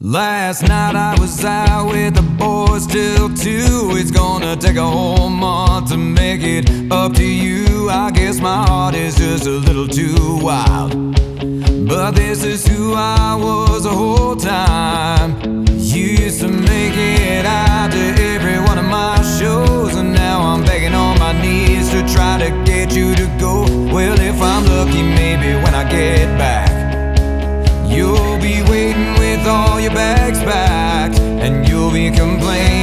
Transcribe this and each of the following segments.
Last night I was out with the boys till two. It's gonna take a whole month to make it up to you. I guess my heart is just a little too wild. But this is who I was the whole time. You used to make it out to every one of my shows, and now I'm begging on my knees to try to get you to go. Well, if I'm lucky, maybe when I get back. All your bags back, and you'll be complaining.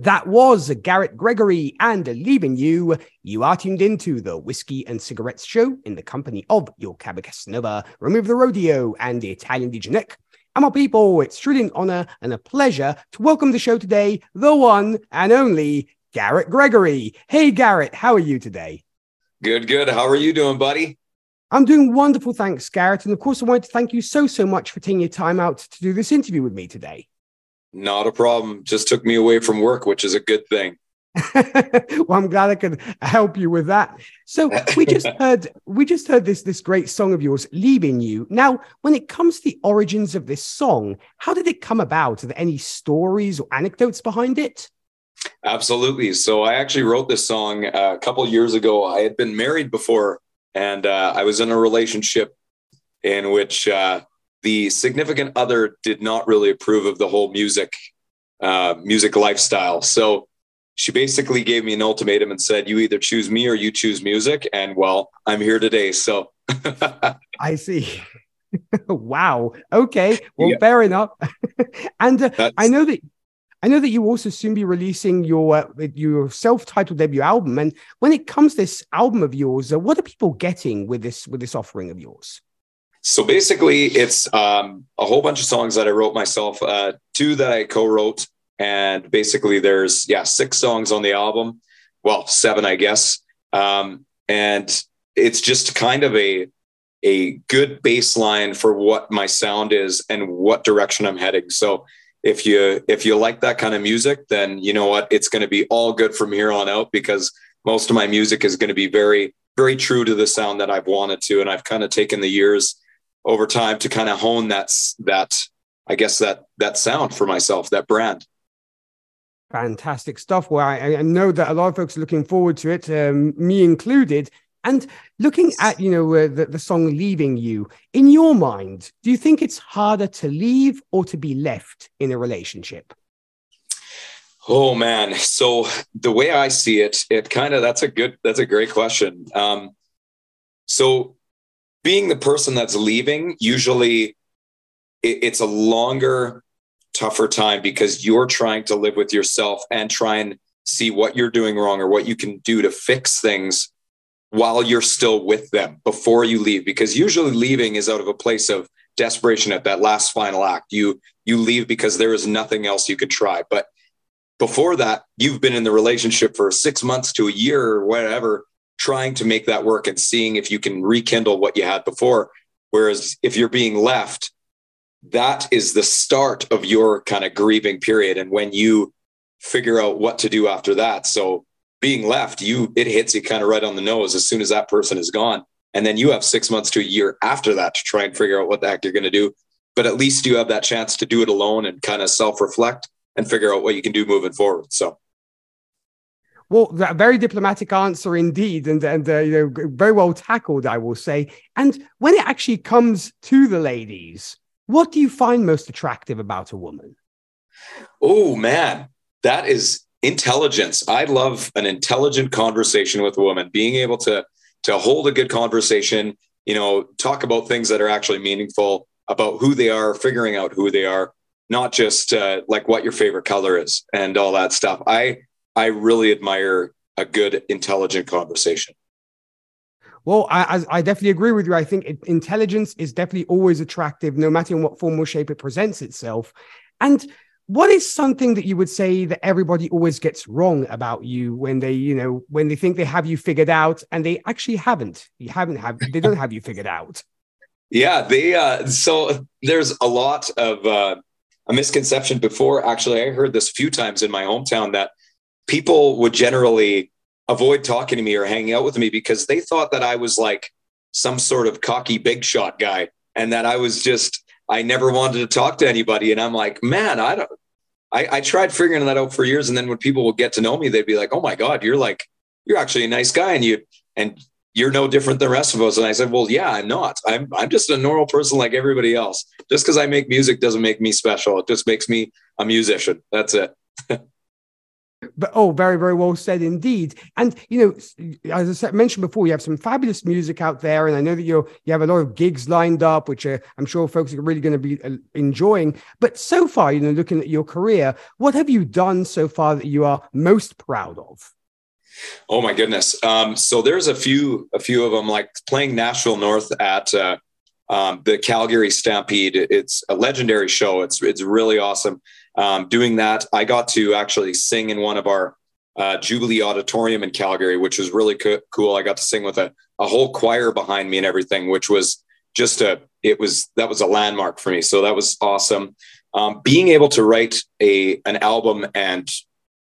That was Garrett Gregory and Leaving You. You are tuned into the Whiskey and Cigarettes Show in the company of your Cabo Casanova, Remove the Rodeo, and the Italian DJ Nik. And my people, it's truly an honor and a pleasure to welcome the show today the one and only Garrett Gregory. Hey, Garrett, how are you today? Good, good. How are you doing, buddy? I'm doing wonderful, thanks, Garrett. And of course, I wanted to thank you so, so much for taking your time out to do this interview with me today. Not a problem. Just took me away from work, which is a good thing. well, I'm glad I could help you with that. So we just heard we just heard this this great song of yours, "Leaving You." Now, when it comes to the origins of this song, how did it come about? Are there any stories or anecdotes behind it? Absolutely. So I actually wrote this song uh, a couple years ago. I had been married before, and uh, I was in a relationship in which uh, the significant other did not really approve of the whole music uh, music lifestyle. So she basically gave me an ultimatum and said, "You either choose me or you choose music." And well, I'm here today. So I see. wow. Okay. Well, Yeah. fair enough. and uh, I know that I know that you also soon be releasing your uh, your self-titled debut album. And when it comes to this album of yours, uh, what are people getting with this with this offering of yours? So basically, it's um, a whole bunch of songs that I wrote myself, uh, two that I co-wrote, and basically there's yeah six songs on the album, well seven I guess, um, and it's just kind of a a good baseline for what my sound is and what direction I'm heading. So if you if you like that kind of music, then you know what? It's going to be all good from here on out because most of my music is going to be very very true to the sound that I've wanted to, and I've kind of taken the years over time to kind of hone that that I guess that that sound for myself, that brand. Fantastic stuff. Well, I, I, know that a lot of folks are looking forward to it, um, me included. And looking at you know uh, the, the song "Leaving You," in your mind, do you think it's harder to leave or to be left in a relationship? Oh man, so the way I see it, it kind of that's a good that's a great question. Um, so being the person that's leaving, usually it, it's a longer, tougher time because you're trying to live with yourself and try and see what you're doing wrong or what you can do to fix things while you're still with them before you leave. Because usually leaving is out of a place of desperation at that last final act. You you leave because there is nothing else you could try. But before that you've been in the relationship for 6 months to a year or whatever trying to make that work and seeing if you can rekindle what you had before whereas if you're being left that is the start of your kind of grieving period and when you figure out what to do after that so being left, you it hits you kind of right on the nose as soon as that person is gone. And then you have six months to a year after that to try and figure out what the heck you're going to do. But at least you have that chance to do it alone and kind of self reflect and figure out what you can do moving forward. So. Well, that very diplomatic answer indeed, and and uh, you know very well tackled, I will say. And when it actually comes to the ladies, what do you find most attractive about a woman? Oh man, that is intelligence. I love an intelligent conversation with a woman, being able to to hold a good conversation, you know, talk about things that are actually meaningful about who they are, figuring out who they are, not just uh, like what your favorite color is and all that stuff. I I really admire a good intelligent conversation. Well, I, I, definitely agree with you. I think intelligence is definitely always attractive, no matter in what form or shape it presents itself. And what is something that you would say that everybody always gets wrong about you when they you know when they think they have you figured out and they actually haven't you haven't have they don't have you figured out yeah they uh so there's a lot of uh a misconception before actually i heard this a few times in my hometown that people would generally avoid talking to me or hanging out with me because they thought that i was like some sort of cocky big shot guy and that i was just I never wanted to talk to anybody. And I'm like, man, I don't, I, I tried figuring that out for years. And then when people would get to know me, they'd be like, oh my God, you're like, you're actually a nice guy. And you, and you're no different than the rest of us. And I said, well, yeah, I'm not. I'm, I'm just a normal person like everybody else. Just because I make music doesn't make me special. It just makes me a musician. That's it. But oh, very, very well said indeed. And you know, as I mentioned before, you have some fabulous music out there, and I know that you you have a lot of gigs lined up, which uh, I'm sure folks are really going to be uh, enjoying. But so far, you know, looking at your career, what have you done so far that you are most proud of? Oh my goodness! Um, so there's a few, a few of them, like playing Nashville North at uh, um, the Calgary Stampede. It's a legendary show. It's it's really awesome um, doing that, I got to actually sing in one of our uh, Jubilee Auditorium in Calgary, which was really co- cool. I got to sing with a, a whole choir behind me and everything, which was just a, it was, that was a landmark for me. So that was awesome. Um, being able to write a, an album and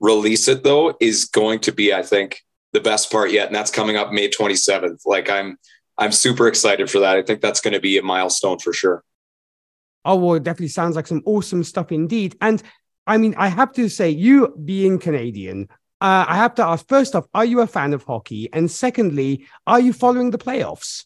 release it though is going to be, I think, the best part yet. And that's coming up May 27th. Like I'm, I'm super excited for that. I think that's going to be a milestone for sure. Oh, well, it definitely sounds like some awesome stuff indeed. And I mean, I have to say, you being Canadian, uh, I have to ask first off, are you a fan of hockey? And secondly, are you following the playoffs?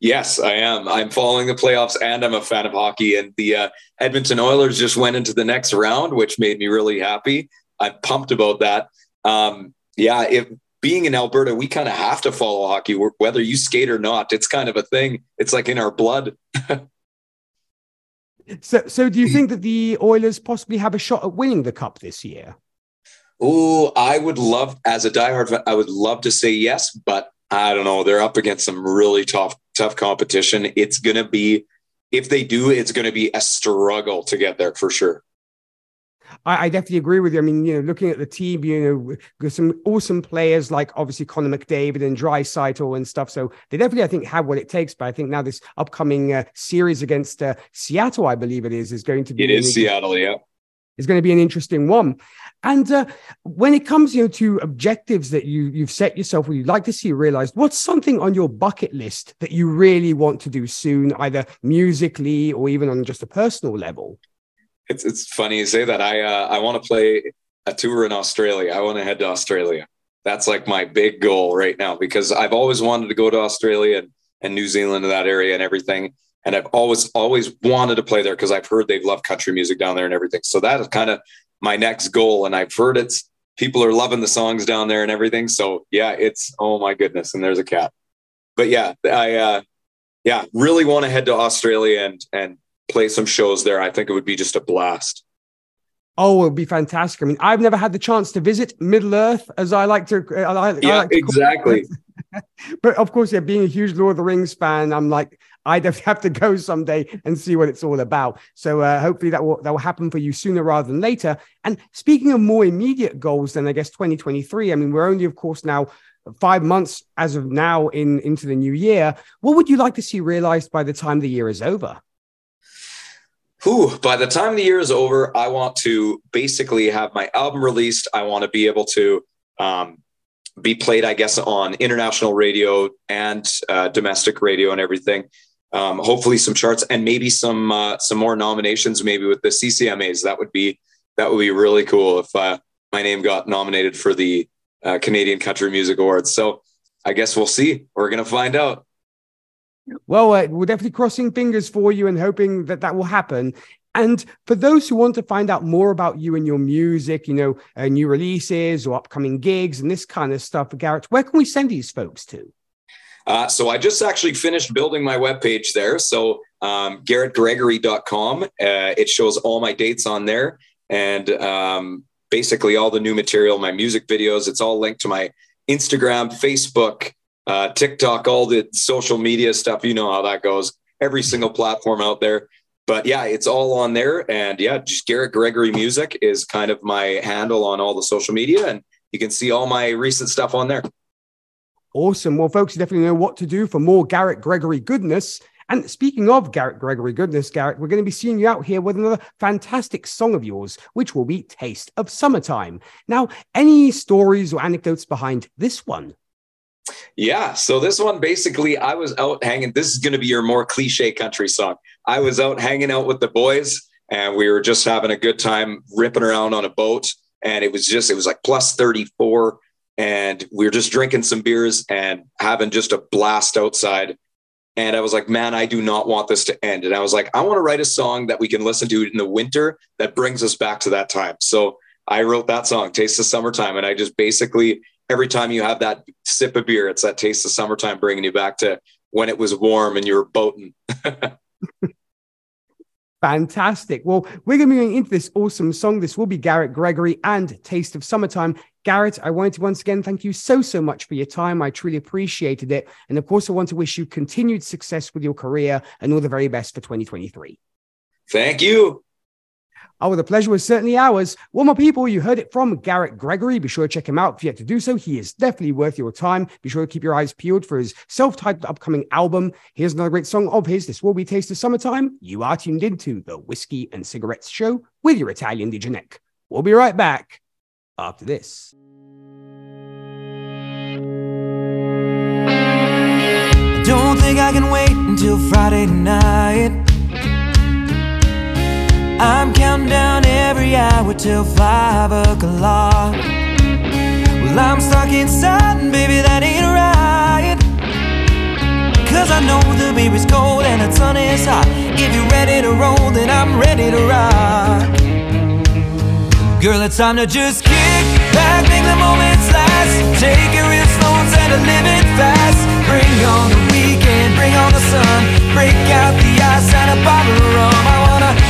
Yes, I am. I'm following the playoffs and I'm a fan of hockey. And the uh, Edmonton Oilers just went into the next round, which made me really happy. I'm pumped about that. Um, yeah, if being in Alberta, we kind of have to follow hockey, whether you skate or not. It's kind of a thing. It's like in our blood. So, so do you mm. think that the Oilers possibly have a shot at winning the cup this year? Oh, I would love, as a diehard fan, I would love to say yes, but I don't know. They're up against some really tough, tough competition. It's going to be, if they do, it's going to be a struggle to get there for sure. I, I, definitely agree with you. I mean, you know, looking at the team, you know, some awesome players like obviously Connor McDavid and Draisaitl and stuff. So they definitely, I think, have what it takes. But I think now this upcoming uh, series against uh, Seattle, I believe it is, is going to be. It is Seattle, yeah. Is going to be an interesting one. And uh, when it comes, you know, to objectives that you you've set yourself, or you'd like to see realized, what's something on your bucket list that you really want to do soon, either musically or even on just a personal level? It's it's funny you say that. I uh, I want to play a tour in Australia. I want to head to Australia. That's like my big goal right now because I've always wanted to go to Australia and, and New Zealand and that area and everything. And I've always always wanted to play there because I've heard they love country music down there and everything. So that is kind of my next goal. And I've heard it's people are loving the songs down there and everything. So yeah, it's oh my goodness. And there's a cat. But yeah, I uh yeah, really want to head to Australia and and play some shows there. I think it would be just a blast. Oh, it would be fantastic. I mean, I've never had the chance to visit Middle Earth, as I like to. I, I yeah, like to exactly. but of course, yeah, being a huge Lord of the Rings fan, I'm like, I'd have to go someday and see what it's all about. So uh, hopefully that will that will happen for you sooner rather than later. And speaking of more immediate goals, then I guess 2023. I mean, we're only, of course, now five months as of now in into the new year. What would you like to see realized by the time the year is over? Whew, by the time the year is over, I want to basically have my album released. I want to be able to um, be played, I guess, on international radio and uh, domestic radio and everything. Um, hopefully, some charts and maybe some uh, some more nominations, maybe with the CCMAs. That would be that would be really cool if uh, my name got nominated for the uh, Canadian Country Music Awards. So I guess we'll see. We're gonna find out. Well, uh, we're definitely crossing fingers for you and hoping that that will happen. And for those who want to find out more about you and your music, you know, uh, new releases or upcoming gigs and this kind of stuff, Garrett, where can we send these folks to? Uh, so I just actually finished building my webpage there. So um, garrettgregory.com. Uh, it shows all my dates on there and um, basically all the new material, my music videos. It's all linked to my Instagram, Facebook, uh, TikTok, all the social media stuff. You know how that goes. Every single platform out there. But yeah, it's all on there. And yeah, just Garrett Gregory Music is kind of my handle on all the social media. And you can see all my recent stuff on there. Awesome. Well, folks, you definitely know what to do for more Garrett Gregory goodness. And speaking of Garrett Gregory goodness, Garrett, we're going to be seeing you out here with another fantastic song of yours, which will be Taste of Summertime. Now, any stories or anecdotes behind this one? Yeah. So this one basically, I was out hanging. This is going to be your more cliche country song. I was out hanging out with the boys and we were just having a good time ripping around on a boat. And it was just, it was like plus 34. And we were just drinking some beers and having just a blast outside. And I was like, man, I do not want this to end. And I was like, I want to write a song that we can listen to in the winter that brings us back to that time. So I wrote that song, Taste of Summertime. And I just basically every time you have that sip of beer, it's that taste of summertime bringing you back to when it was warm and you were boating. Fantastic. Well, we're going to be going into this awesome song. This will be Garrett Gregory and Taste of Summertime. Garrett, I wanted to once again thank you so, so much for your time. I truly appreciated it. And of course, I want to wish you continued success with your career and all the very best for 2023. Thank you. Oh, the pleasure was certainly ours. Well, my people, you heard it from Garrett Gregory. Be sure to check him out if you have to do so. He is definitely worth your time. Be sure to keep your eyes peeled for his self titled upcoming album. Here's another great song of his. This will be Taste of Summertime. You are tuned into the Whiskey and Cigarettes Show with your Italian DJ Nik. We'll be right back after this. I don't think I can wait until Friday night. I'm counting down every hour till five o'clock. Well, I'm stuck inside, and baby, that ain't right. Cause I know the beer is cold and the sun is hot. If you're ready to roll, then I'm ready to rock. Girl, it's time to just kick back, make the moments last. Take it real slow and set a limit fast. Bring on the weekend, bring on the sun. Break out the ice and a bottle of rum. I wanna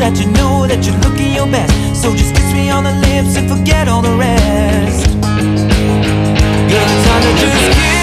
that you know that you're looking your best. So just kiss me on the lips and forget all the rest. Girl, it's time to just kiss